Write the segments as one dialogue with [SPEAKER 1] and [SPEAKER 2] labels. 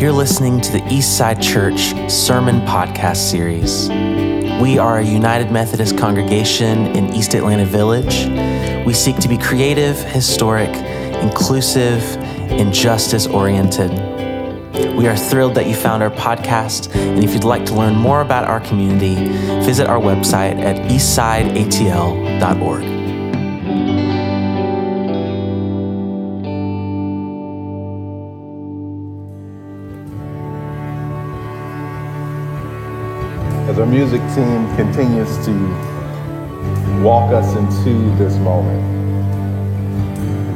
[SPEAKER 1] You're listening to the Eastside Church Sermon Podcast Series. We are a United Methodist congregation in East Atlanta Village. We seek to be creative, historic, inclusive, and justice oriented. We are thrilled that you found our podcast, and if you'd like to learn more about our community, visit our website at eastsideatl.org.
[SPEAKER 2] our music team continues to walk us into this moment.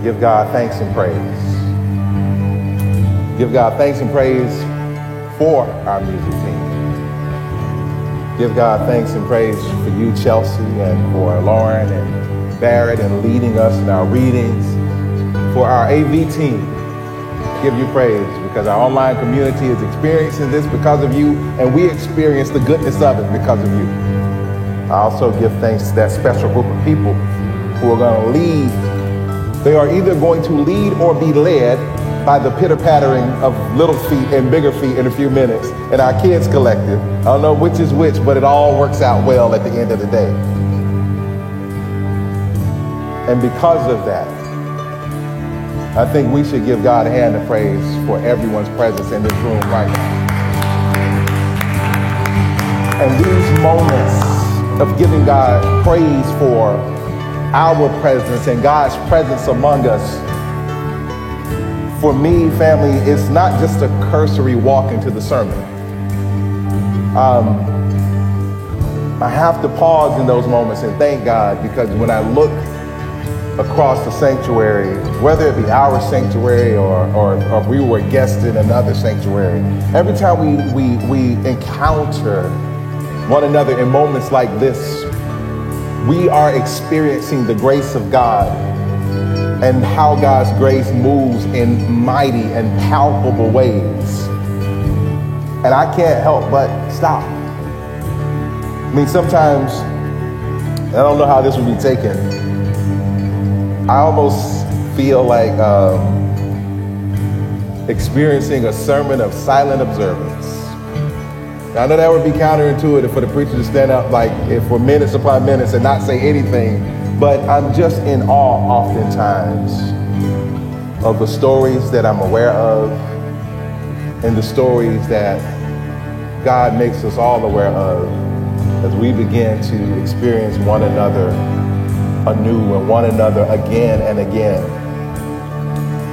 [SPEAKER 2] Give God thanks and praise. Give God thanks and praise for our music team. Give God thanks and praise for you, Chelsea, and for Lauren and Barrett, and leading us in our readings. For our AV team, give you praise because our online community is experiencing this because of you, and we experience the goodness of it because of you. I also give thanks to that special group of people who are going to lead. They are either going to lead or be led by the pitter pattering of little feet and bigger feet in a few minutes and our kids collective. I don't know which is which, but it all works out well at the end of the day. And because of that, I think we should give God a hand of praise for everyone's presence in this room right now. And these moments of giving God praise for our presence and God's presence among us, for me, family, it's not just a cursory walk into the sermon. Um, I have to pause in those moments and thank God because when I look across the sanctuary, whether it be our sanctuary or, or, or we were guests in another sanctuary, every time we, we, we encounter one another in moments like this, we are experiencing the grace of God and how God's grace moves in mighty and palpable ways. And I can't help but stop. I mean, sometimes, I don't know how this would be taken, I almost feel like um, experiencing a sermon of silent observance. Now, I know that would be counterintuitive for the preacher to stand up like for minutes upon minutes and not say anything, but I'm just in awe oftentimes of the stories that I'm aware of and the stories that God makes us all aware of as we begin to experience one another anew and one another again and again.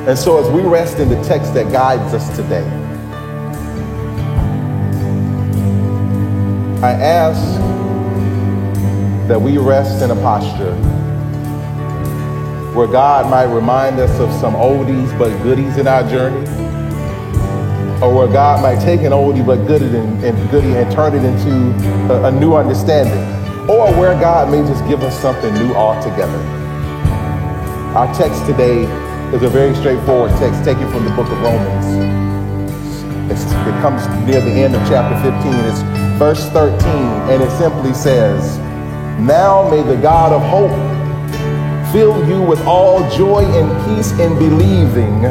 [SPEAKER 2] And so, as we rest in the text that guides us today, I ask that we rest in a posture where God might remind us of some oldies but goodies in our journey, or where God might take an oldie but goodie and, and goodie and turn it into a, a new understanding or where God may just give us something new altogether. Our text today is a very straightforward text taken from the book of Romans. It's, it comes near the end of chapter 15. It's verse 13, and it simply says, Now may the God of hope fill you with all joy and peace in believing,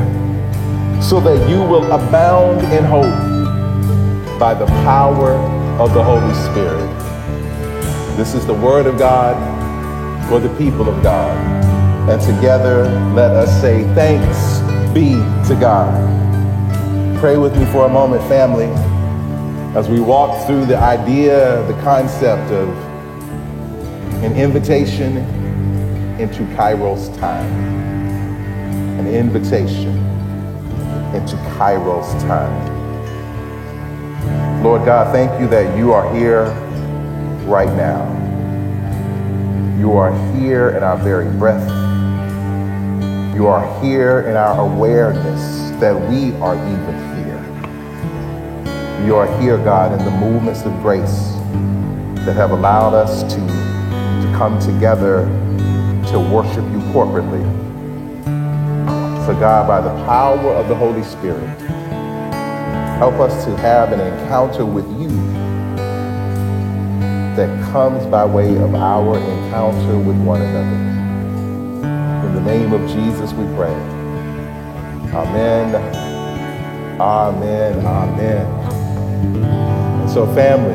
[SPEAKER 2] so that you will abound in hope by the power of the Holy Spirit. This is the word of God for the people of God. And together, let us say, Thanks be to God. Pray with me for a moment, family, as we walk through the idea, the concept of an invitation into Kairos time. An invitation into Kairos time. Lord God, thank you that you are here right now. You are here in our very breath. You are here in our awareness that we are even here. You are here, God, in the movements of grace that have allowed us to, to come together to worship you corporately. So, God, by the power of the Holy Spirit, help us to have an encounter with you that comes by way of our encounter with one another. In the name of Jesus we pray. Amen Amen. Amen. And so, family,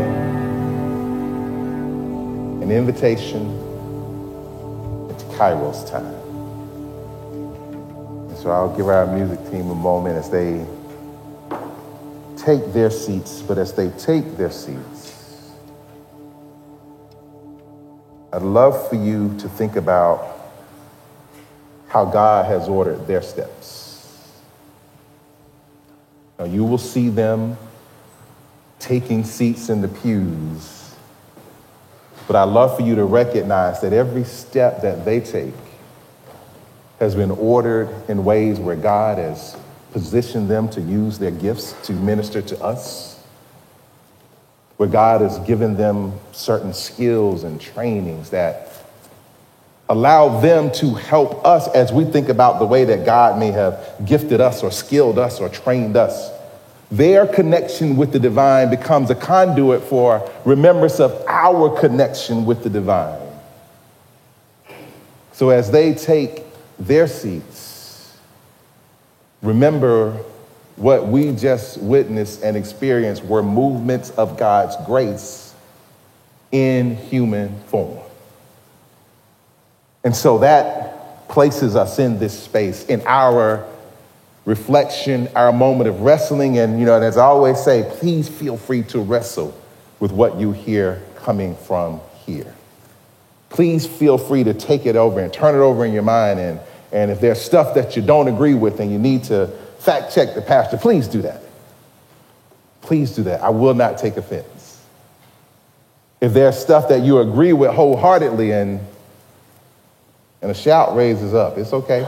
[SPEAKER 2] an invitation into Kairos time. And so I'll give our music team a moment as they take their seats, but as they take their seats, I'd love for you to think about how God has ordered their steps. Now, you will see them taking seats in the pews, but I'd love for you to recognize that every step that they take has been ordered in ways where God has positioned them to use their gifts to minister to us, where God has given them certain skills and trainings that allow them to help us as we think about the way that God may have gifted us or skilled us or trained us. Their connection with the divine becomes a conduit for remembrance of our connection with the divine. So as they take their seats, Remember, what we just witnessed and experienced were movements of God's grace in human form. And so that places us in this space, in our reflection, our moment of wrestling. And, you know, and as I always say, please feel free to wrestle with what you hear coming from here. Please feel free to take it over and turn it over in your mind and and if there's stuff that you don't agree with and you need to fact check the pastor, please do that. Please do that. I will not take offense. If there's stuff that you agree with wholeheartedly and, and a shout raises up, it's okay.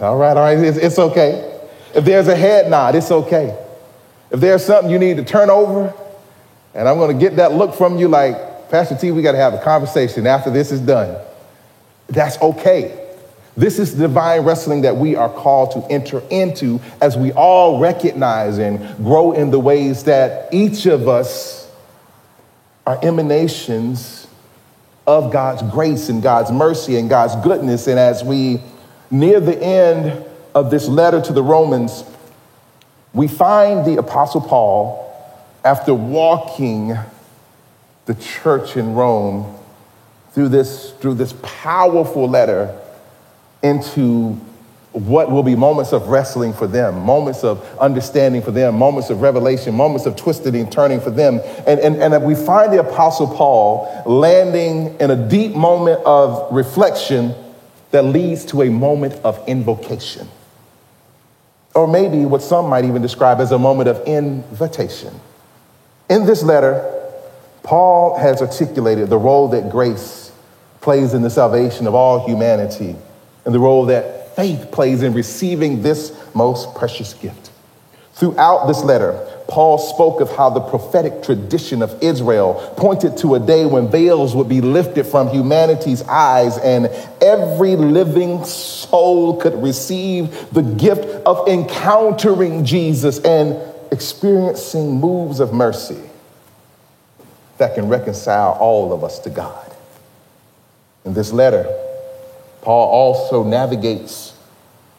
[SPEAKER 2] All right, all right, it's, it's okay. If there's a head nod, it's okay. If there's something you need to turn over, and I'm going to get that look from you like, Pastor T, we got to have a conversation after this is done. That's okay. This is divine wrestling that we are called to enter into as we all recognize and grow in the ways that each of us are emanations of God's grace and God's mercy and God's goodness. And as we near the end of this letter to the Romans, we find the Apostle Paul, after walking the church in Rome, through this, through this powerful letter into what will be moments of wrestling for them, moments of understanding for them, moments of revelation, moments of twisting and turning for them. And, and, and we find the Apostle Paul landing in a deep moment of reflection that leads to a moment of invocation. Or maybe what some might even describe as a moment of invitation. In this letter, Paul has articulated the role that grace plays in the salvation of all humanity and the role that faith plays in receiving this most precious gift. Throughout this letter, Paul spoke of how the prophetic tradition of Israel pointed to a day when veils would be lifted from humanity's eyes and every living soul could receive the gift of encountering Jesus and experiencing moves of mercy that can reconcile all of us to God. In this letter, Paul also navigates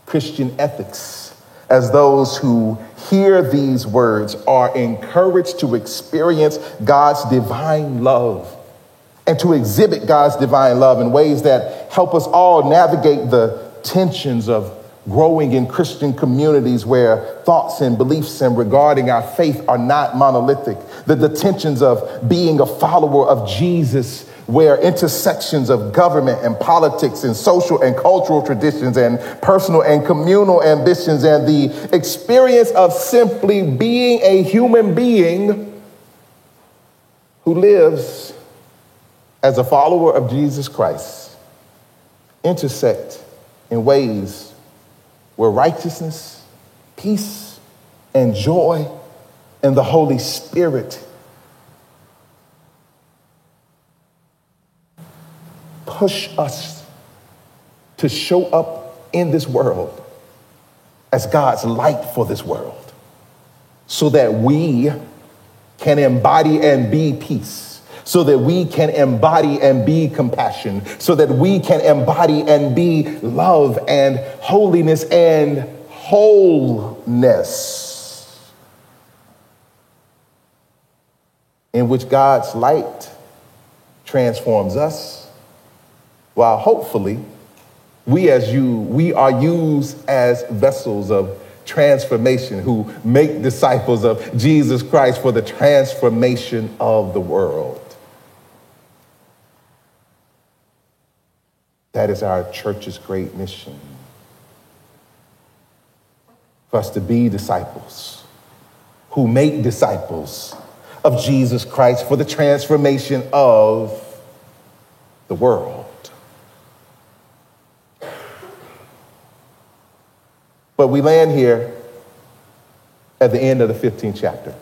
[SPEAKER 2] Christian ethics as those who hear these words are encouraged to experience God's divine love and to exhibit God's divine love in ways that help us all navigate the tensions of growing in Christian communities where thoughts and beliefs and regarding our faith are not monolithic. The, the tensions of being a follower of Jesus where intersections of government and politics and social and cultural traditions and personal and communal ambitions and the experience of simply being a human being who lives as a follower of Jesus Christ intersect in ways where righteousness, peace, and joy and the Holy Spirit push us to show up in this world as God's light for this world so that we can embody and be peace, so that we can embody and be compassion, so that we can embody and be love and holiness and wholeness in which God's light transforms us, while hopefully we as you, we are used as vessels of transformation who make disciples of Jesus Christ for the transformation of the world. That is our church's great mission. For us to be disciples who make disciples of Jesus Christ for the transformation of the world. But we land here at the end of the 15th chapter.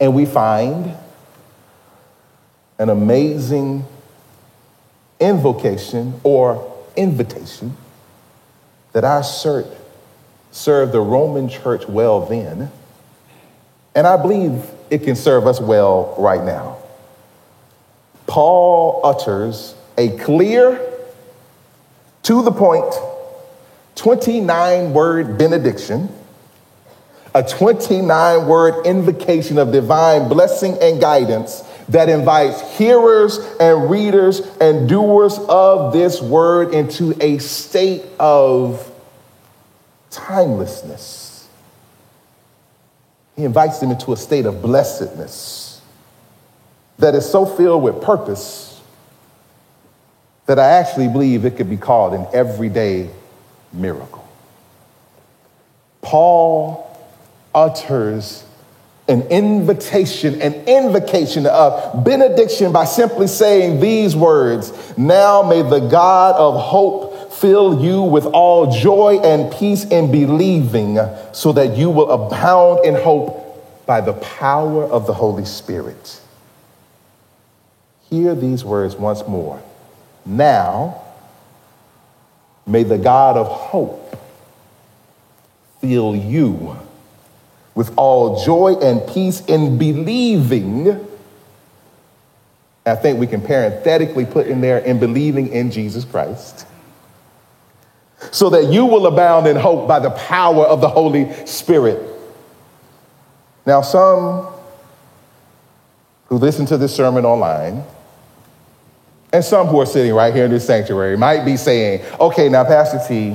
[SPEAKER 2] And we find an amazing invocation or invitation that our cert served the Roman church well then. And I believe it can serve us well right now. Paul utters a clear, to the point, 29 word benediction, a 29 word invocation of divine blessing and guidance that invites hearers and readers and doers of this word into a state of timelessness. He invites them into a state of blessedness that is so filled with purpose that I actually believe it could be called an everyday miracle. Paul utters an invitation, an invocation, of benediction by simply saying these words Now may the God of hope fill you with all joy and peace in believing, so that you will abound in hope by the power of the Holy Spirit. Hear these words once more. Now, May the God of hope fill you with all joy and peace in believing. I think we can parenthetically put in there in believing in Jesus Christ. So that you will abound in hope by the power of the Holy Spirit. Now, some who listen to this sermon online and some who are sitting right here in this sanctuary might be saying, okay, now, Pastor T,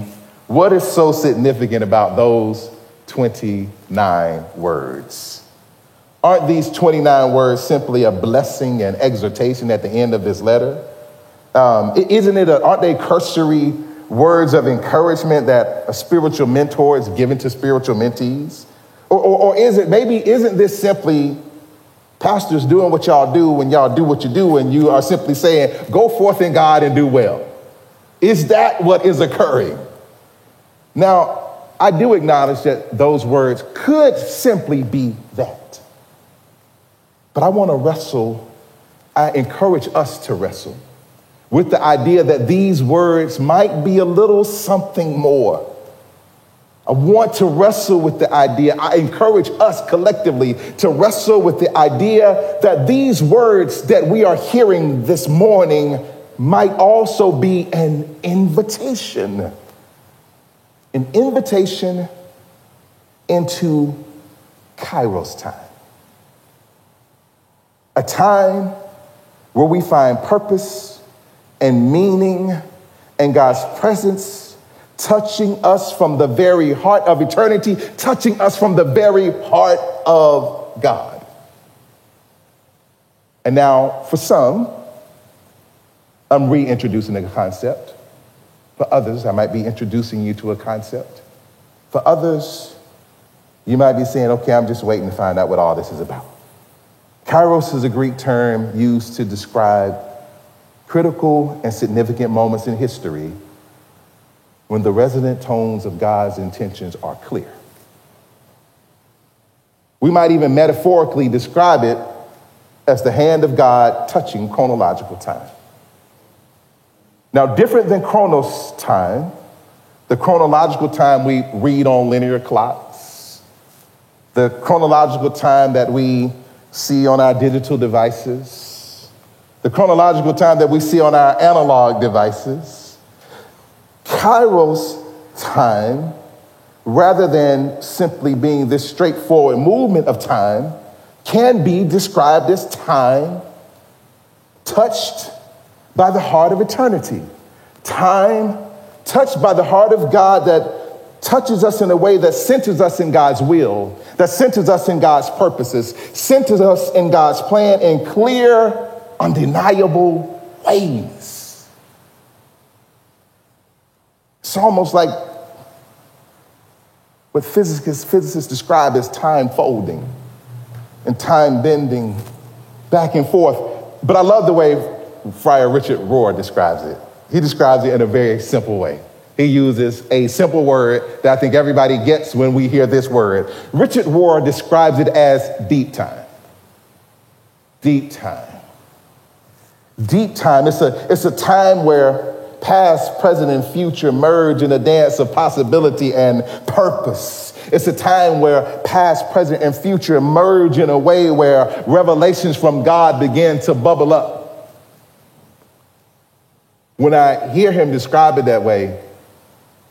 [SPEAKER 2] what is so significant about those 29 words? Aren't these 29 words simply a blessing and exhortation at the end of this letter? Um, isn't it, a, aren't they cursory words of encouragement that a spiritual mentor is given to spiritual mentees? Or, or, or is it, maybe, isn't this simply pastors doing what y'all do when y'all do what you do and you are simply saying, go forth in God and do well. Is that what is occurring? Now, I do acknowledge that those words could simply be that. But I want to wrestle, I encourage us to wrestle with the idea that these words might be a little something more I want to wrestle with the idea. I encourage us collectively to wrestle with the idea that these words that we are hearing this morning might also be an invitation. An invitation into Kairos time. A time where we find purpose and meaning and God's presence touching us from the very heart of eternity, touching us from the very heart of God. And now, for some, I'm reintroducing a concept. For others, I might be introducing you to a concept. For others, you might be saying, okay, I'm just waiting to find out what all this is about. Kairos is a Greek term used to describe critical and significant moments in history when the resonant tones of God's intentions are clear. We might even metaphorically describe it as the hand of God touching chronological time. Now, different than chronos time, the chronological time we read on linear clocks, the chronological time that we see on our digital devices, the chronological time that we see on our analog devices, Kairos time rather than simply being this straightforward movement of time, can be described as time touched by the heart of eternity. Time touched by the heart of God that touches us in a way that centers us in God's will, that centers us in God's purposes, centers us in God's plan in clear, undeniable ways. It's almost like what physicists, physicists describe as time folding and time bending back and forth. But I love the way Friar Richard Rohr describes it. He describes it in a very simple way. He uses a simple word that I think everybody gets when we hear this word. Richard Rohr describes it as deep time. Deep time. Deep time. It's a, it's a time where past, present, and future merge in a dance of possibility and purpose. It's a time where past, present, and future merge in a way where revelations from God begin to bubble up. When I hear him describe it that way,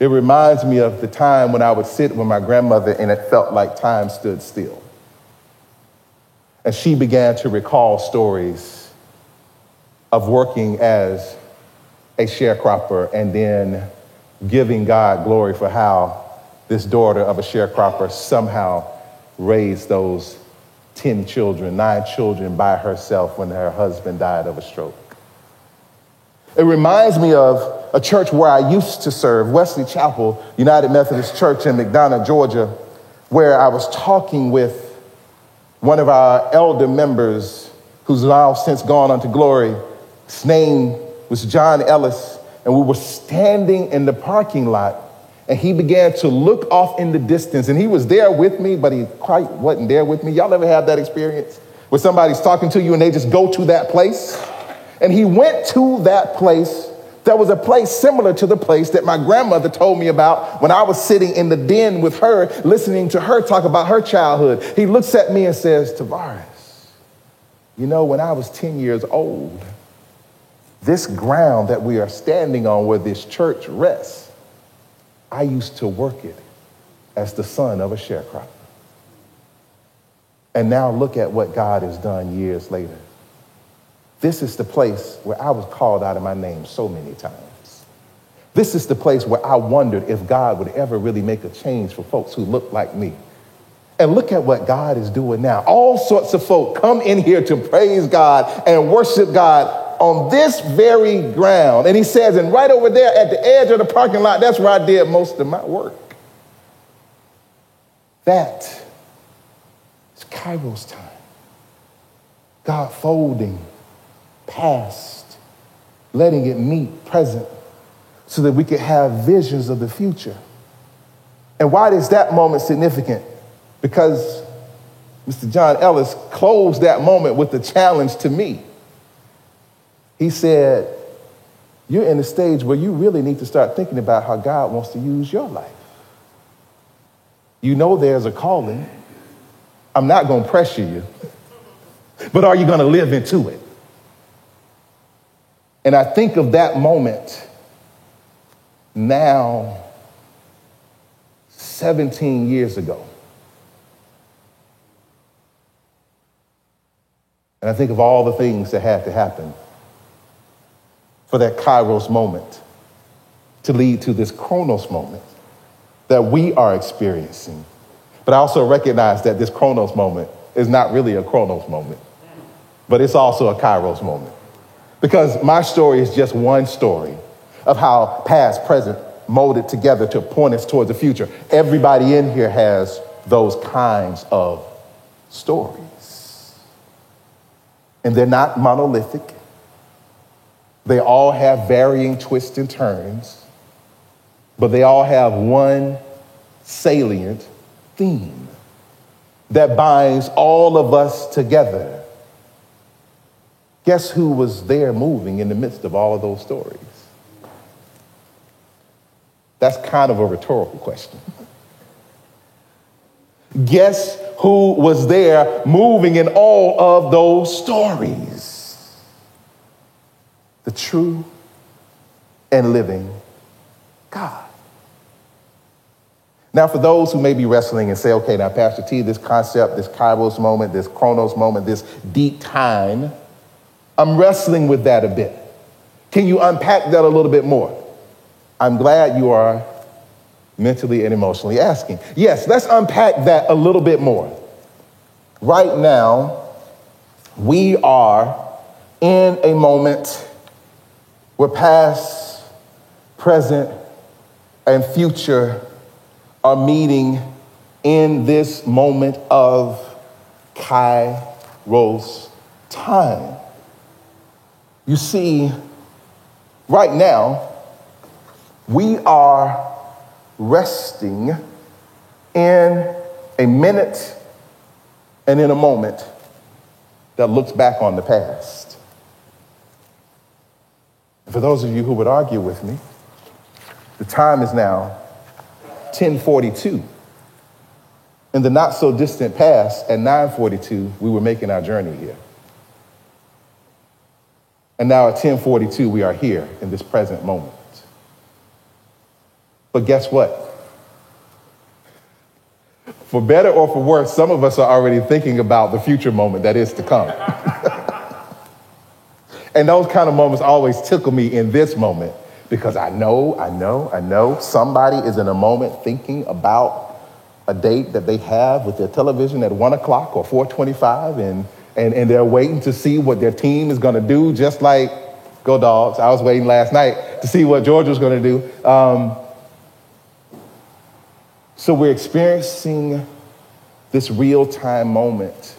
[SPEAKER 2] it reminds me of the time when I would sit with my grandmother and it felt like time stood still. And she began to recall stories of working as a sharecropper and then giving God glory for how this daughter of a sharecropper somehow raised those 10 children, nine children by herself when her husband died of a stroke. It reminds me of a church where I used to serve, Wesley Chapel United Methodist Church in McDonough, Georgia, where I was talking with one of our elder members who's now since gone unto glory. His name was John Ellis, and we were standing in the parking lot, and he began to look off in the distance, and he was there with me, but he quite wasn't there with me. Y'all ever have that experience where somebody's talking to you and they just go to that place? And he went to that place. That was a place similar to the place that my grandmother told me about when I was sitting in the den with her, listening to her talk about her childhood. He looks at me and says, Tavares, you know, when I was 10 years old, this ground that we are standing on where this church rests, I used to work it as the son of a sharecropper. And now look at what God has done years later. This is the place where I was called out of my name so many times. This is the place where I wondered if God would ever really make a change for folks who look like me. And look at what God is doing now. All sorts of folk come in here to praise God and worship God on this very ground. And he says, and right over there at the edge of the parking lot, that's where I did most of my work. That is Kairos time. God folding past, letting it meet present so that we could have visions of the future. And why is that moment significant? Because Mr. John Ellis closed that moment with a challenge to me. He said, You're in a stage where you really need to start thinking about how God wants to use your life. You know there's a calling. I'm not going to pressure you, but are you going to live into it? And I think of that moment now, 17 years ago. And I think of all the things that had to happen for that kairos moment to lead to this chronos moment that we are experiencing. But I also recognize that this chronos moment is not really a chronos moment, but it's also a kairos moment. Because my story is just one story of how past, present molded together to point us towards the future. Everybody in here has those kinds of stories. And they're not monolithic. They all have varying twists and turns, but they all have one salient theme that binds all of us together Guess who was there moving in the midst of all of those stories? That's kind of a rhetorical question. Guess who was there moving in all of those stories? The true and living God. Now, for those who may be wrestling and say, okay, now, Pastor T, this concept, this kairos moment, this chronos moment, this deep time, I'm wrestling with that a bit. Can you unpack that a little bit more? I'm glad you are mentally and emotionally asking. Yes, let's unpack that a little bit more. Right now, we are in a moment where past, present, and future are meeting in this moment of Kairos time. You see, right now, we are resting in a minute and in a moment that looks back on the past. For those of you who would argue with me, the time is now 1042. In the not so distant past, at 942, we were making our journey here. And now at 1042, we are here in this present moment. But guess what? For better or for worse, some of us are already thinking about the future moment that is to come. and those kind of moments always tickle me in this moment because I know, I know, I know somebody is in a moment thinking about a date that they have with their television at one o'clock or 425 and, and, and they're waiting to see what their team is going to do, just like Go Dogs. I was waiting last night to see what Georgia was going to do. Um, so we're experiencing this real time moment.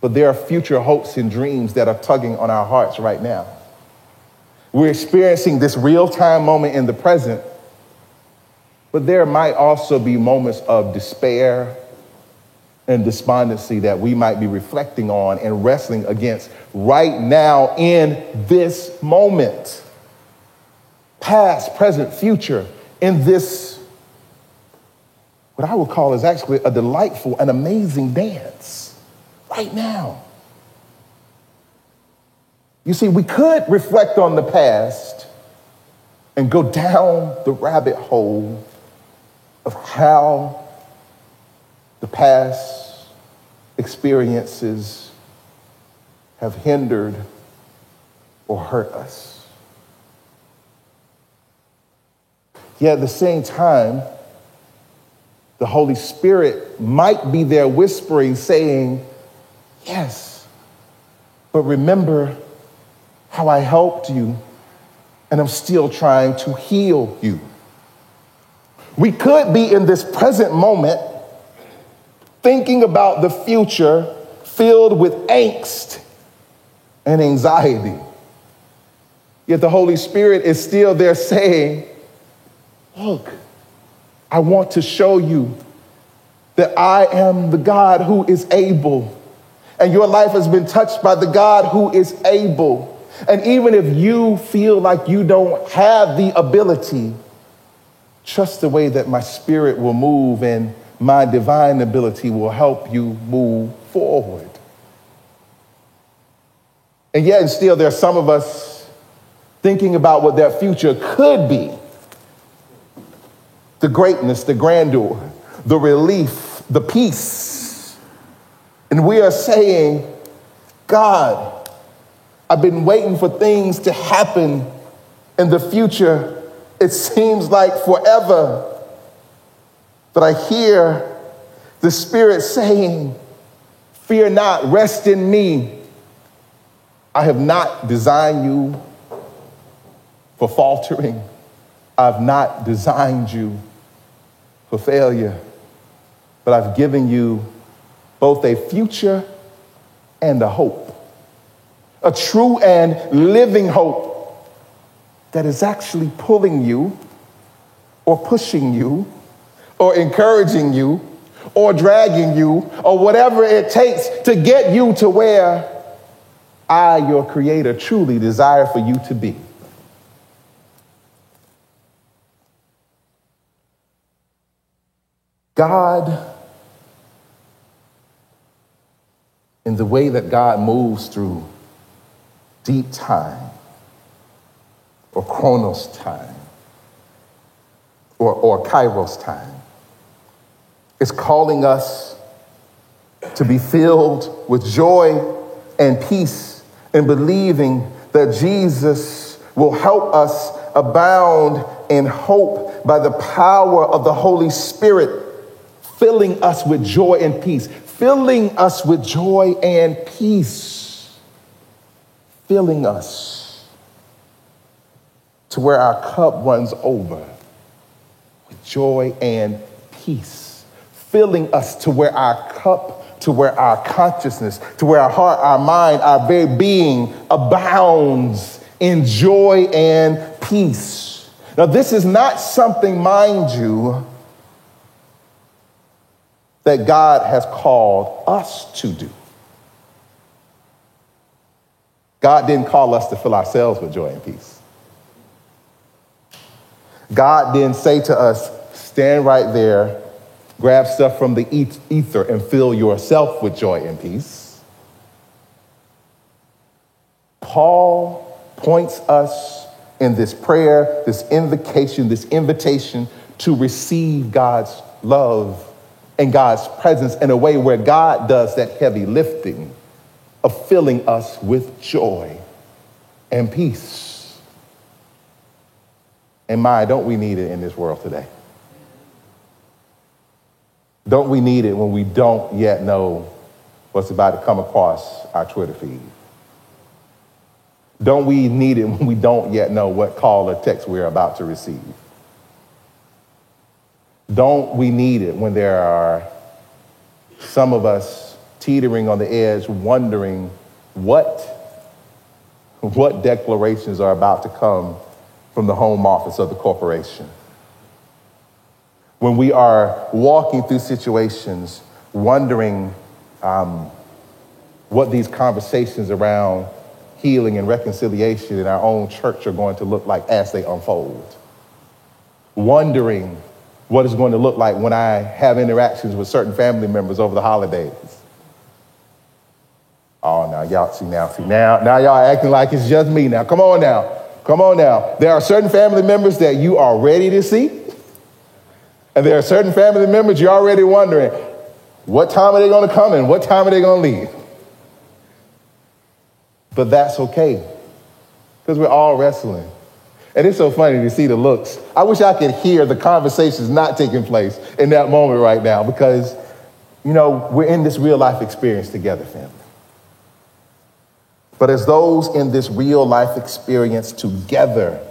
[SPEAKER 2] But there are future hopes and dreams that are tugging on our hearts right now. We're experiencing this real time moment in the present, but there might also be moments of despair and despondency that we might be reflecting on and wrestling against right now in this moment. Past, present, future, in this, what I would call is actually a delightful and amazing dance right now. You see, we could reflect on the past and go down the rabbit hole of how the past experiences have hindered or hurt us. Yet at the same time, the Holy Spirit might be there whispering, saying, Yes, but remember how I helped you, and I'm still trying to heal you. We could be in this present moment thinking about the future filled with angst and anxiety. Yet the Holy Spirit is still there saying, Look, I want to show you that I am the God who is able. And your life has been touched by the God who is able. And even if you feel like you don't have the ability, trust the way that my spirit will move and my divine ability will help you move forward. And yet, and still, there are some of us thinking about what that future could be the greatness, the grandeur, the relief, the peace. And we are saying, God, I've been waiting for things to happen in the future. It seems like forever. But I hear the Spirit saying, Fear not, rest in me. I have not designed you for faltering. I've not designed you for failure, but I've given you both a future and a hope a true and living hope that is actually pulling you or pushing you or encouraging you or dragging you or whatever it takes to get you to where I, your creator, truly desire for you to be. God, in the way that God moves through deep time or chronos time or, or Kairos time. It's calling us to be filled with joy and peace and believing that Jesus will help us abound in hope by the power of the Holy Spirit, filling us with joy and peace, filling us with joy and peace, filling us to where our cup runs over with joy and peace, filling us to where our cup to where our consciousness, to where our heart, our mind, our very being abounds in joy and peace. Now, this is not something, mind you, that God has called us to do. God didn't call us to fill ourselves with joy and peace. God didn't say to us, stand right there grab stuff from the ether and fill yourself with joy and peace. Paul points us in this prayer, this invocation, this invitation to receive God's love and God's presence in a way where God does that heavy lifting of filling us with joy and peace. And my, don't we need it in this world today? Don't we need it when we don't yet know what's about to come across our Twitter feed? Don't we need it when we don't yet know what call or text we're about to receive? Don't we need it when there are some of us teetering on the edge, wondering what, what declarations are about to come from the home office of the corporation? when we are walking through situations, wondering um, what these conversations around healing and reconciliation in our own church are going to look like as they unfold. Wondering what it's going to look like when I have interactions with certain family members over the holidays. Oh, now y'all see now, see now, now y'all acting like it's just me now. Come on now, come on now. There are certain family members that you are ready to see, and there are certain family members you're already wondering, what time are they going to come and what time are they going to leave? But that's okay, because we're all wrestling. And it's so funny to see the looks. I wish I could hear the conversations not taking place in that moment right now, because, you know, we're in this real life experience together, family. But as those in this real life experience together,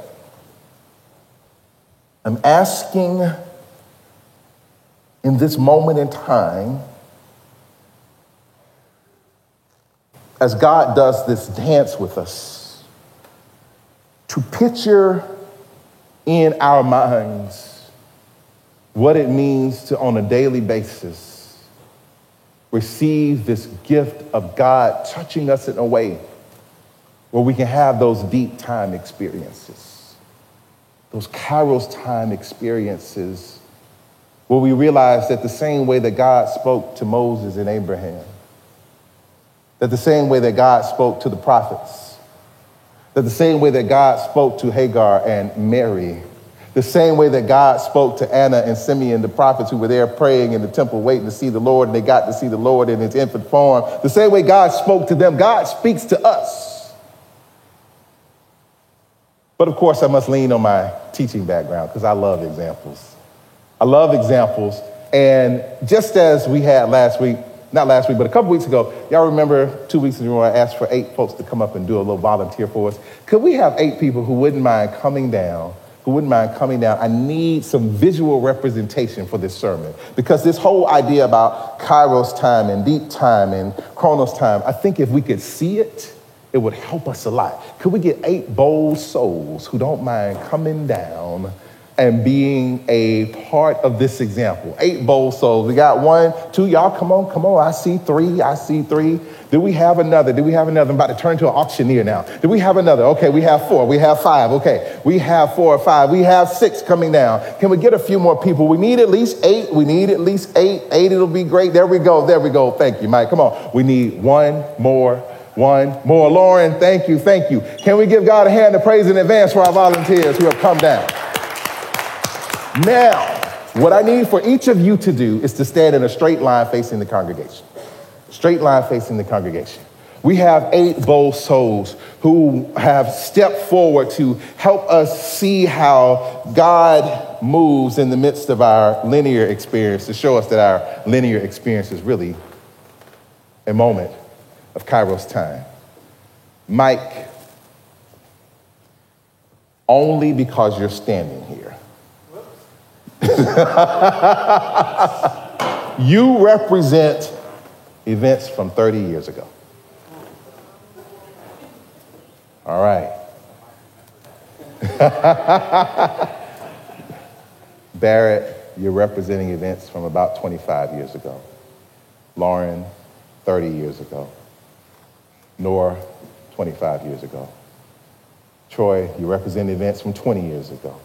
[SPEAKER 2] I'm asking in this moment in time, as God does this dance with us, to picture in our minds what it means to, on a daily basis, receive this gift of God touching us in a way where we can have those deep time experiences, those Kairos time experiences where we realize that the same way that God spoke to Moses and Abraham, that the same way that God spoke to the prophets, that the same way that God spoke to Hagar and Mary, the same way that God spoke to Anna and Simeon, the prophets who were there praying in the temple waiting to see the Lord, and they got to see the Lord in his infant form, the same way God spoke to them, God speaks to us. But of course, I must lean on my teaching background because I love examples. I love examples. And just as we had last week, not last week, but a couple weeks ago, y'all remember two weeks ago I asked for eight folks to come up and do a little volunteer for us. Could we have eight people who wouldn't mind coming down? Who wouldn't mind coming down? I need some visual representation for this sermon because this whole idea about Kairos time and deep time and Chronos time, I think if we could see it, it would help us a lot. Could we get eight bold souls who don't mind coming down? And being a part of this example. Eight bold souls. We got one, two, y'all come on, come on. I see three, I see three. Do we have another? Do we have another? I'm about to turn to an auctioneer now. Do we have another? Okay, we have four. We have five. Okay, we have four or five. We have six coming down. Can we get a few more people? We need at least eight. We need at least eight. Eight, it'll be great. There we go. There we go. Thank you, Mike. Come on. We need one more. One more. Lauren, thank you. Thank you. Can we give God a hand of praise in advance for our volunteers who have come down? Now, what I need for each of you to do is to stand in a straight line facing the congregation. Straight line facing the congregation. We have eight bold souls who have stepped forward to help us see how God moves in the midst of our linear experience, to show us that our linear experience is really a moment of Kairos time. Mike, only because you're standing. you represent events from 30 years ago. All right. Barrett, you're representing events from about 25 years ago. Lauren, 30 years ago. Nora, 25 years ago. Troy, you represent events from 20 years ago.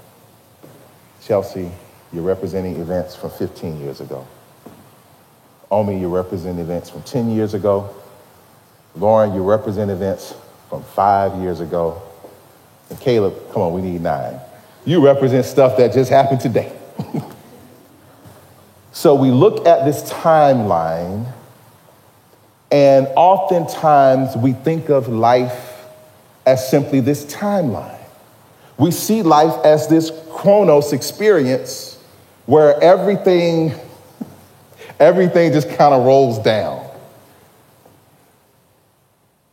[SPEAKER 2] Chelsea, you're representing events from 15 years ago. Omi, you represent events from 10 years ago. Lauren, you represent events from five years ago. And Caleb, come on, we need nine. You represent stuff that just happened today. so we look at this timeline, and oftentimes we think of life as simply this timeline. We see life as this chronos experience where everything everything just kind of rolls down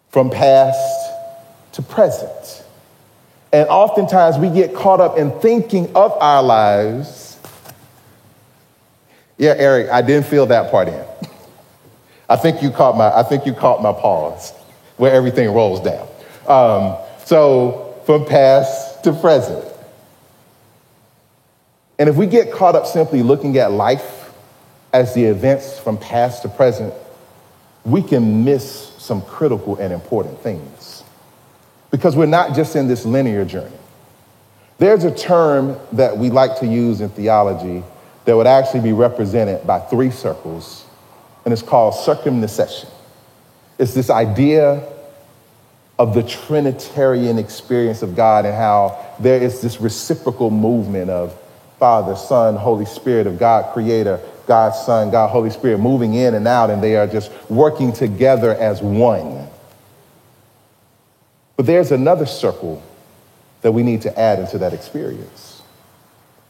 [SPEAKER 2] from past to present. And oftentimes we get caught up in thinking of our lives. Yeah, Eric, I didn't feel that part in. I think you caught my, I think you caught my pause where everything rolls down. Um, so from past to present. And if we get caught up simply looking at life as the events from past to present, we can miss some critical and important things. Because we're not just in this linear journey. There's a term that we like to use in theology that would actually be represented by three circles, and it's called circumincession. It's this idea of the Trinitarian experience of God and how there is this reciprocal movement of Father, Son, Holy Spirit, of God, Creator, God, Son, God, Holy Spirit moving in and out, and they are just working together as one. But there's another circle that we need to add into that experience.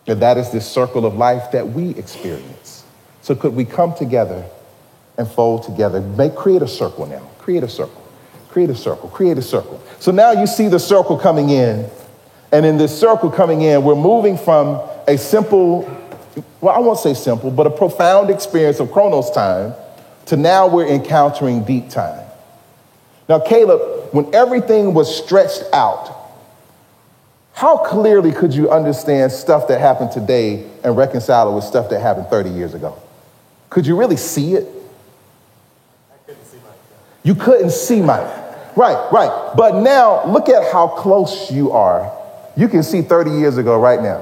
[SPEAKER 2] And that is this circle of life that we experience. So could we come together and fold together? Make create a circle now. Create a circle. Create a circle. Create a circle. So now you see the circle coming in. And in this circle coming in, we're moving from a simple, well, I won't say simple, but a profound experience of Chronos time to now we're encountering deep time. Now, Caleb, when everything was stretched out, how clearly could you understand stuff that happened today and reconcile it with stuff that happened 30 years ago? Could you really see it?
[SPEAKER 3] I couldn't see Mike.
[SPEAKER 2] You couldn't see Mike. Right, right. But now look at how close you are. You can see 30 years ago right now.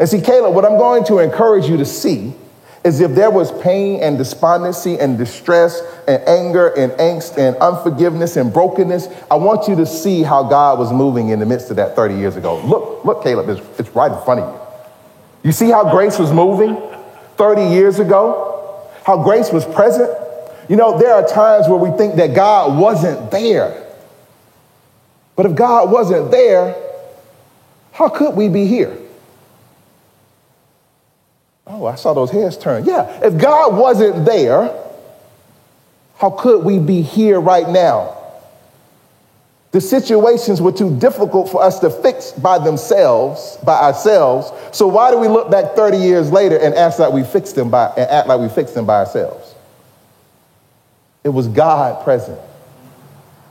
[SPEAKER 2] And see, Caleb, what I'm going to encourage you to see is if there was pain and despondency and distress and anger and angst and unforgiveness and brokenness, I want you to see how God was moving in the midst of that 30 years ago. Look, look, Caleb, it's, it's right in front of you. You see how grace was moving 30 years ago? How grace was present? You know, there are times where we think that God wasn't there. But if God wasn't there, how could we be here? Oh, I saw those heads turn. Yeah, if God wasn't there, how could we be here right now? The situations were too difficult for us to fix by themselves, by ourselves. So why do we look back 30 years later and act like we fixed them by and act like we fixed them by ourselves? It was God present.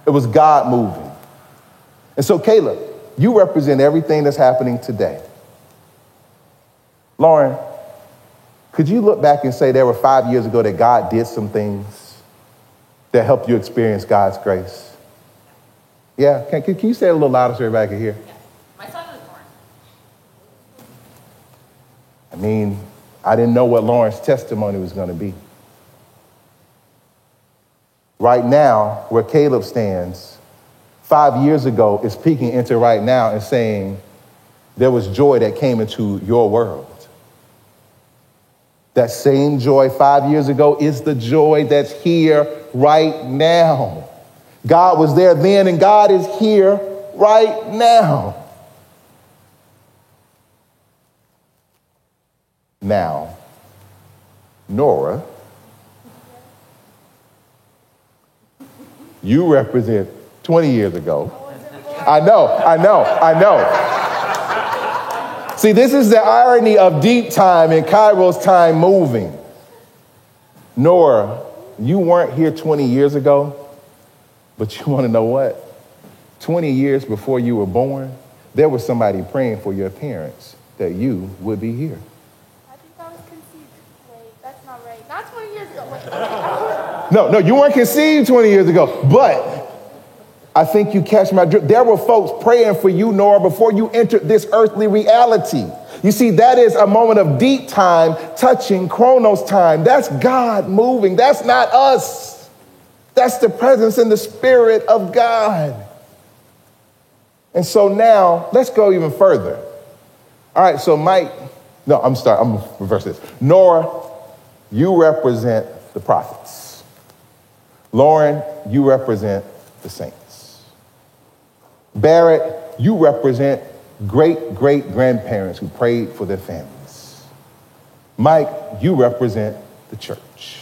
[SPEAKER 2] It was God moving. And so, Caleb, you represent everything that's happening today. Lauren, could you look back and say there were five years ago that God did some things that helped you experience God's grace? Yeah, can, can, can you say it a little louder so everybody can hear?
[SPEAKER 4] My son was born.
[SPEAKER 2] I mean, I didn't know what Lauren's testimony was going to be. Right now, where Caleb stands, five years ago is peeking into right now and saying, there was joy that came into your world. That same joy five years ago is the joy that's here right now. God was there then, and God is here right now. Now, Nora, you represent 20 years ago. I know, I know, I know. See, this is the irony of deep time and Kairos time moving. Nora, you weren't here 20 years ago, but you want to know what? 20 years before you were born, there was somebody praying for your parents that you would be here.
[SPEAKER 4] I think I was conceived. Wait, that's not right. Not 20 years ago. Wait.
[SPEAKER 2] No, no, you weren't conceived 20 years ago, but I think you catch my drift. There were folks praying for you, Nora, before you entered this earthly reality. You see, that is a moment of deep time touching Chronos time. That's God moving. That's not us. That's the presence and the spirit of God. And so now, let's go even further. All right, so Mike, no, I'm sorry, I'm gonna reverse this. Nora, you represent the prophets. Lauren, you represent the saints. Barrett, you represent great great grandparents who prayed for their families. Mike, you represent the church.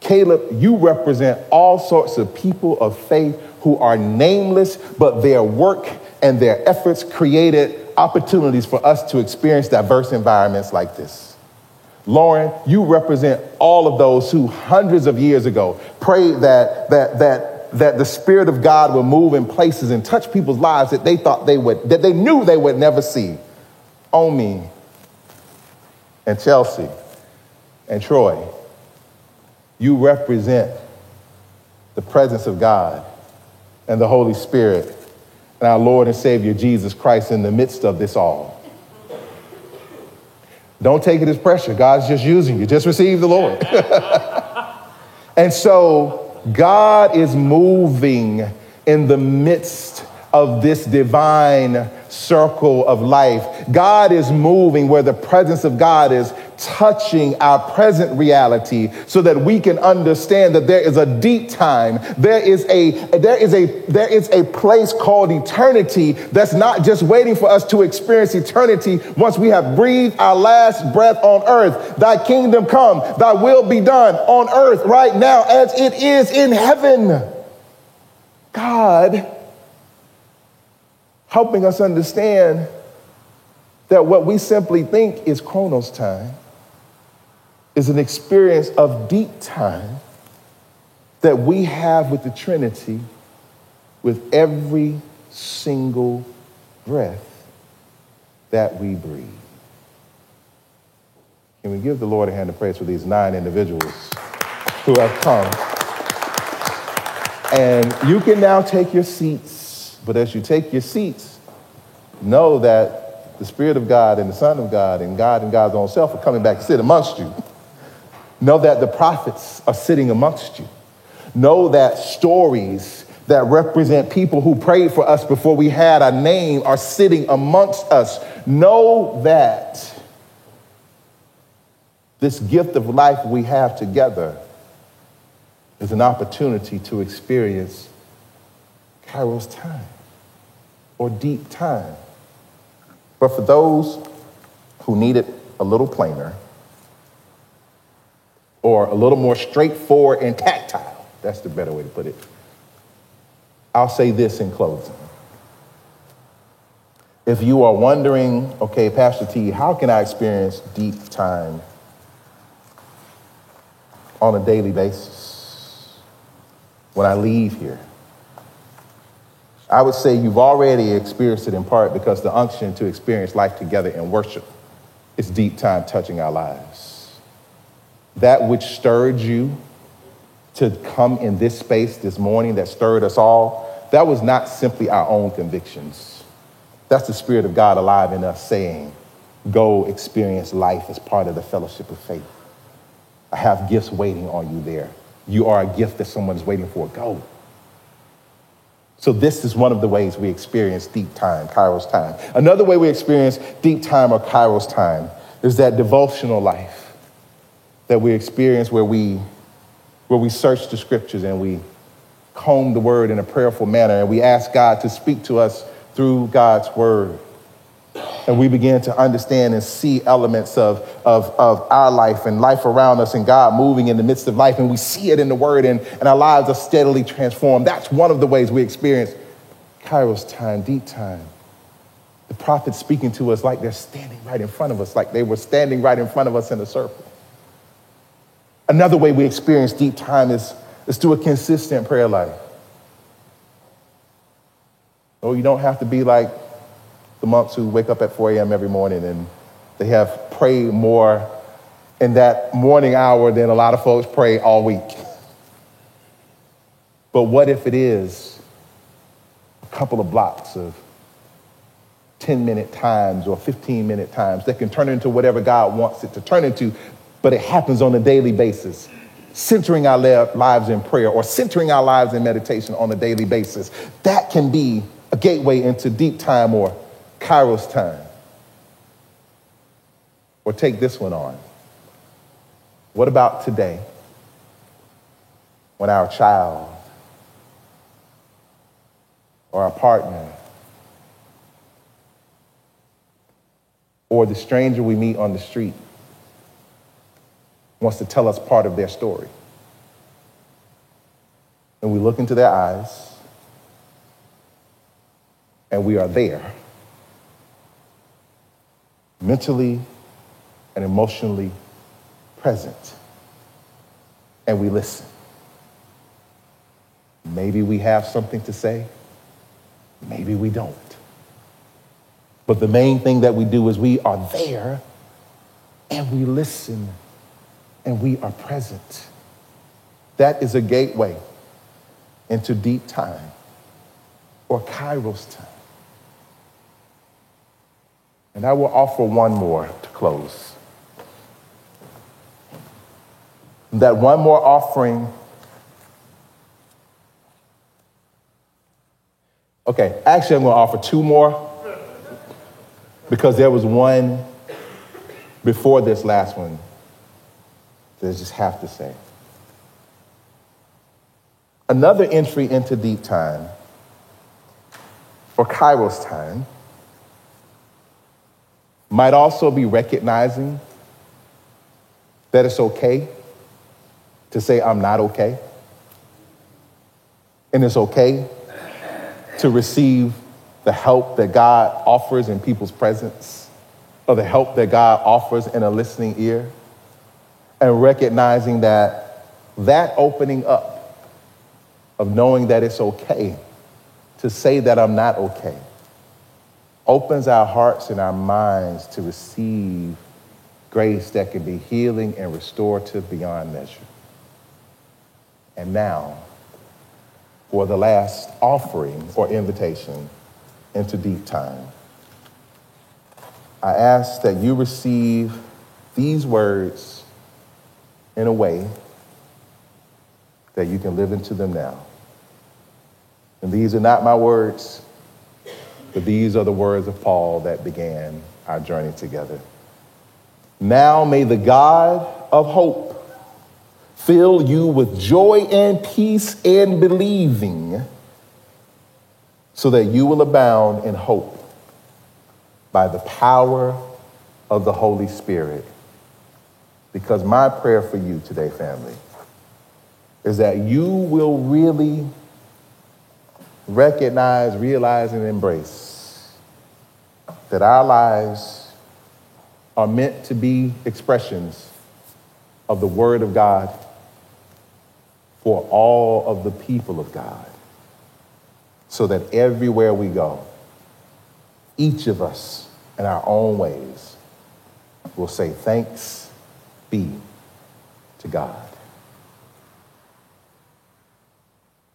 [SPEAKER 2] Caleb, you represent all sorts of people of faith who are nameless, but their work and their efforts created opportunities for us to experience diverse environments like this. Lauren, you represent all of those who hundreds of years ago prayed that, that, that that the Spirit of God would move in places and touch people's lives that they thought they would, that they knew they would never see. Omi and Chelsea and Troy, you represent the presence of God and the Holy Spirit and our Lord and Savior Jesus Christ in the midst of this all. Don't take it as pressure. God's just using you. Just receive the Lord. and so God is moving in the midst of this divine circle of life. God is moving where the presence of God is touching our present reality so that we can understand that there is a deep time. There is a there is a there is a place called eternity that's not just waiting for us to experience eternity once we have breathed our last breath on earth. Thy kingdom come thy will be done on earth right now as it is in heaven. God helping us understand that what we simply think is chronos time is an experience of deep time that we have with the Trinity with every single breath that we breathe. Can we give the Lord a hand of praise for these nine individuals who have come? And you can now take your seats, but as you take your seats, know that the Spirit of God and the Son of God and God and God's own self are coming back to sit amongst you. Know that the prophets are sitting amongst you. Know that stories that represent people who prayed for us before we had a name are sitting amongst us. Know that this gift of life we have together is an opportunity to experience Kairos time or deep time. But for those who need it a little plainer, or a little more straightforward and tactile. That's the better way to put it. I'll say this in closing. If you are wondering, okay, Pastor T, how can I experience deep time on a daily basis when I leave here? I would say you've already experienced it in part because the unction to experience life together in worship is deep time touching our lives that which stirred you to come in this space this morning, that stirred us all, that was not simply our own convictions. That's the Spirit of God alive in us saying, Go experience life as part of the fellowship of faith. I have gifts waiting on you there. You are a gift that someone is waiting for. Go. So, this is one of the ways we experience deep time, Kairos time. Another way we experience deep time or Kairos time is that devotional life that we experience where we, where we search the scriptures and we comb the word in a prayerful manner and we ask God to speak to us through God's word. And we begin to understand and see elements of, of, of our life and life around us and God moving in the midst of life. And we see it in the word and, and our lives are steadily transformed. That's one of the ways we experience Kairos time, deep time. The prophets speaking to us like they're standing right in front of us, like they were standing right in front of us in a circle. Another way we experience deep time is, is through a consistent prayer life. Oh, you don't have to be like the monks who wake up at 4 a.m. every morning and they have prayed more in that morning hour than a lot of folks pray all week. But what if it is a couple of blocks of 10 minute times or 15 minute times that can turn into whatever God wants it to turn into, but it happens on a daily basis? Centering our lives in prayer or centering our lives in meditation on a daily basis. That can be a gateway into deep time or Kairos time. Or take this one on. What about today when our child or our partner or the stranger we meet on the street wants to tell us part of their story? And we look into their eyes and we are there mentally and emotionally present, and we listen. Maybe we have something to say, maybe we don't. But the main thing that we do is we are there and we listen and we are present. That is a gateway into deep time or kairos time. And I will offer one more to close. That one more offering. Okay, actually, I'm going to offer two more because there was one before this last one that I just have to say. Another entry into deep time, or Kairos time, might also be recognizing that it's okay to say, I'm not okay. And it's okay to receive the help that God offers in people's presence, or the help that God offers in a listening ear, and recognizing that that opening up of knowing that it's okay to say that I'm not okay opens our hearts and our minds to receive grace that can be healing and restorative beyond measure. And now, for the last offering or invitation into deep time, I ask that you receive these words in a way that you can live into them now. And these are not my words. But these are the words of Paul that began our journey together. Now may the God of hope fill you with joy and peace and believing so that you will abound in hope by the power of the Holy Spirit. Because my prayer for you today, family, is that you will really recognize, realize, and embrace that our lives are meant to be expressions of the Word of God for all of the people of God, so that everywhere we go, each of us in our own ways will say, Thanks be to God.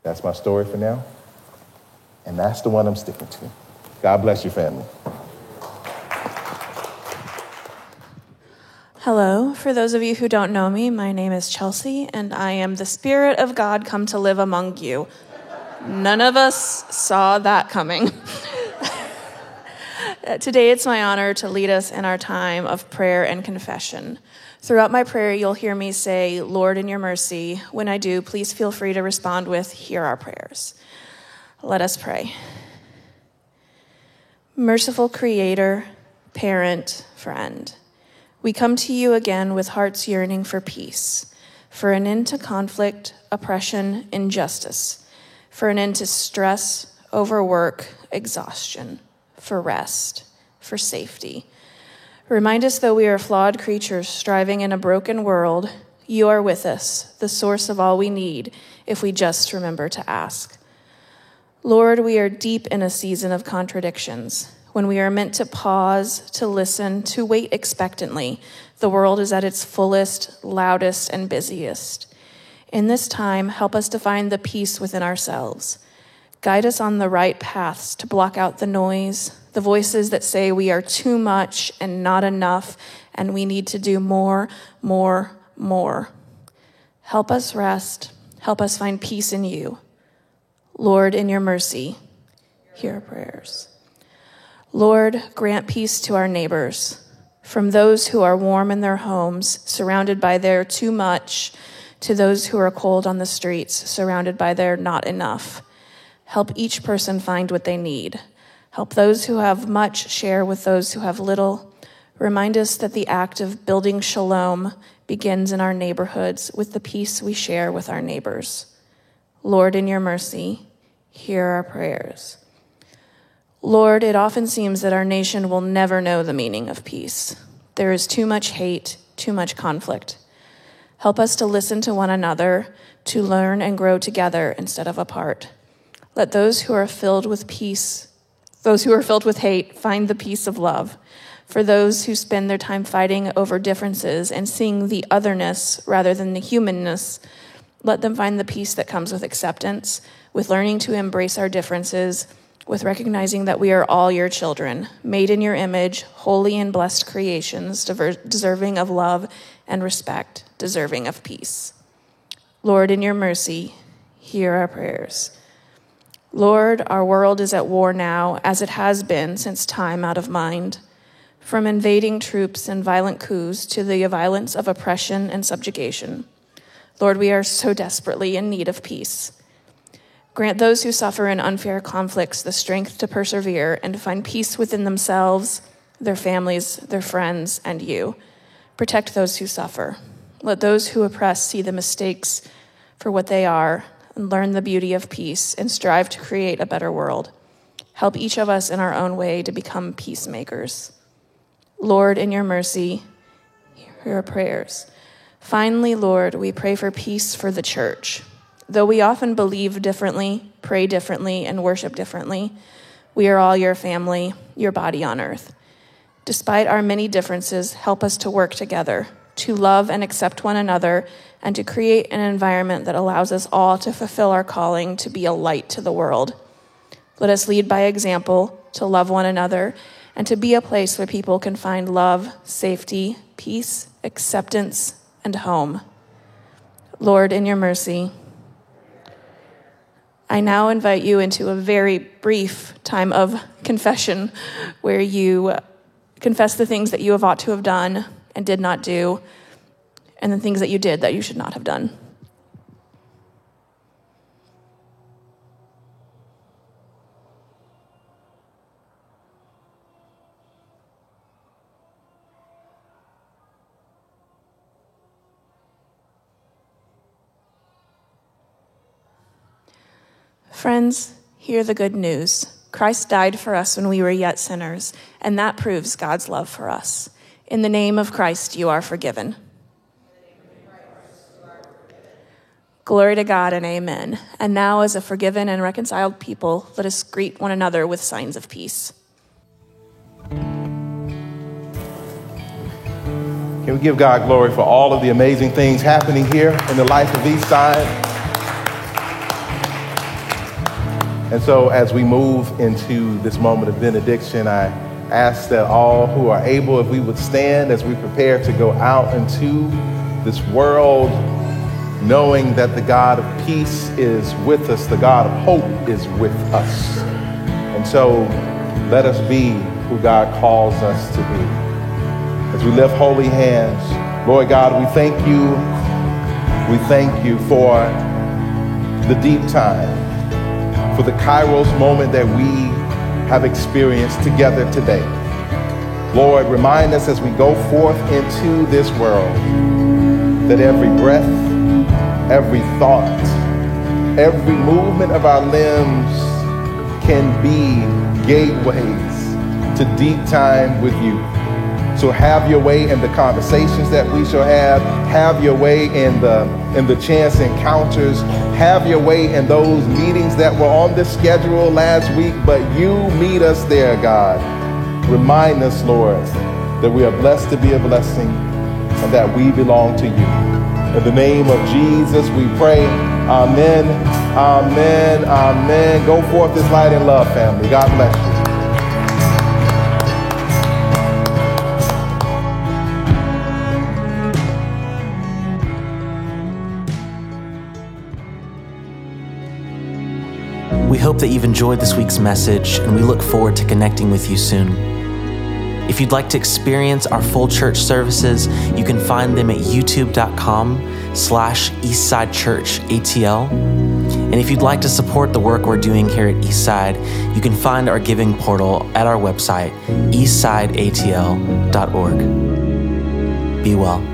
[SPEAKER 2] That's my story for now. And that's the one I'm sticking to. God bless your family.
[SPEAKER 5] Hello. For those of you who don't know me, my name is Chelsea, and I am the Spirit of God come to live among you. None of us saw that coming. Today, it's my honor to lead us in our time of prayer and confession. Throughout my prayer, you'll hear me say, Lord, in your mercy. When I do, please feel free to respond with, Hear our prayers. Let us pray. Merciful Creator, Parent, Friend, we come to you again with hearts yearning for peace, for an end to conflict, oppression, injustice, for an end to stress, overwork, exhaustion, for rest, for safety Remind us, though we are flawed creatures striving in a broken world, you are with us, the source of all we need, if we just remember to ask. Lord, we are deep in a season of contradictions. When we are meant to pause, to listen, to wait expectantly, the world is at its fullest, loudest, and busiest. In this time, help us to find the peace within ourselves. Guide us on the right paths to block out the noise, the voices that say we are too much and not enough, and we need to do more, more, more. Help us rest. Help us find peace in you. Lord, in your mercy, hear our prayers. Lord, grant peace to our neighbors, from those who are warm in their homes, surrounded by their too much, to those who are cold on the streets, surrounded by their not enough. Help each person find what they need. Help those who have much share with those who have little. Remind us that the act of building shalom begins in our neighborhoods with the peace we share with our neighbors. Lord, in your mercy, hear our prayers. Lord, it often seems that our nation will never know the meaning of peace. There is too much hate, too much conflict. Help us to listen to one another, to learn and grow together instead of apart. Let those who are filled with peace those who are filled with hate find the peace of love. For those who spend their time fighting over differences and seeing the otherness rather than the humanness, let them find the peace that comes with acceptance, with learning to embrace our differences, with recognizing that we are all your children, made in your image, holy and blessed creations, deserving of love and respect, deserving of peace. Lord, in your mercy, hear our prayers. Lord, our world is at war now, as it has been since time out of mind. From invading troops and violent coups to the violence of oppression and subjugation. Lord, we are so desperately in need of peace. Grant those who suffer in unfair conflicts the strength to persevere and to find peace within themselves, their families, their friends, and you. Protect those who suffer. Let those who oppress see the mistakes for what they are and learn the beauty of peace and strive to create a better world. Help each of us in our own way to become peacemakers. Lord, in your mercy, hear our prayers. Finally, Lord, we pray for peace for the church. Though we often believe differently, pray differently, and worship differently, we are all your family, your body on earth. Despite our many differences, help us to work together, to love and accept one another, and to create an environment that allows us all to fulfill our calling to be a light to the world. Let us lead by example, to love one another, and to be a place where people can find love, safety, peace, acceptance, and home. Lord, in your mercy, I now invite you into a very brief time of confession where you confess the things that you have ought to have done and did not do and the things that you did that you should not have done. Friends, hear the good news. Christ died for us when we were yet sinners, and that proves God's love for us. In the name of Christ, you are forgiven. Glory to God and amen. And now, as a forgiven and reconciled people, let us greet one another with signs of peace.
[SPEAKER 2] Can we give God glory for all of the amazing things happening here in the life of Eastside? And so, as we move into this moment of benediction, I ask that all who are able, if we would stand as we prepare to go out into this world knowing that the God of peace is with us, the God of hope is with us. And so let us be who God calls us to be. As we lift holy hands, Lord God, we thank you. We thank you for the deep time, for the Kairos moment that we have experienced together today. Lord, remind us as we go forth into this world that every breath, every thought, every movement of our limbs can be gateways to deep time with you. So have your way in the conversations that we shall have. Have your way in the in the chance encounters. Have your way in those meetings that were on the schedule last week, but you meet us there, God. Remind us, Lord, that we are blessed to be a blessing and that we belong to you. In the name of Jesus, we pray. Amen. Amen. Amen. Go forth this light and love, family. God bless you.
[SPEAKER 1] We hope that you've enjoyed this week's message, and we look forward to connecting with you soon. If you'd like to experience our full church services, you can find them at youtube.com slash eastsidechurchatl. And if you'd like to support the work we're doing here at Eastside, you can find our giving portal at our website, eastsideatl.org. Be well.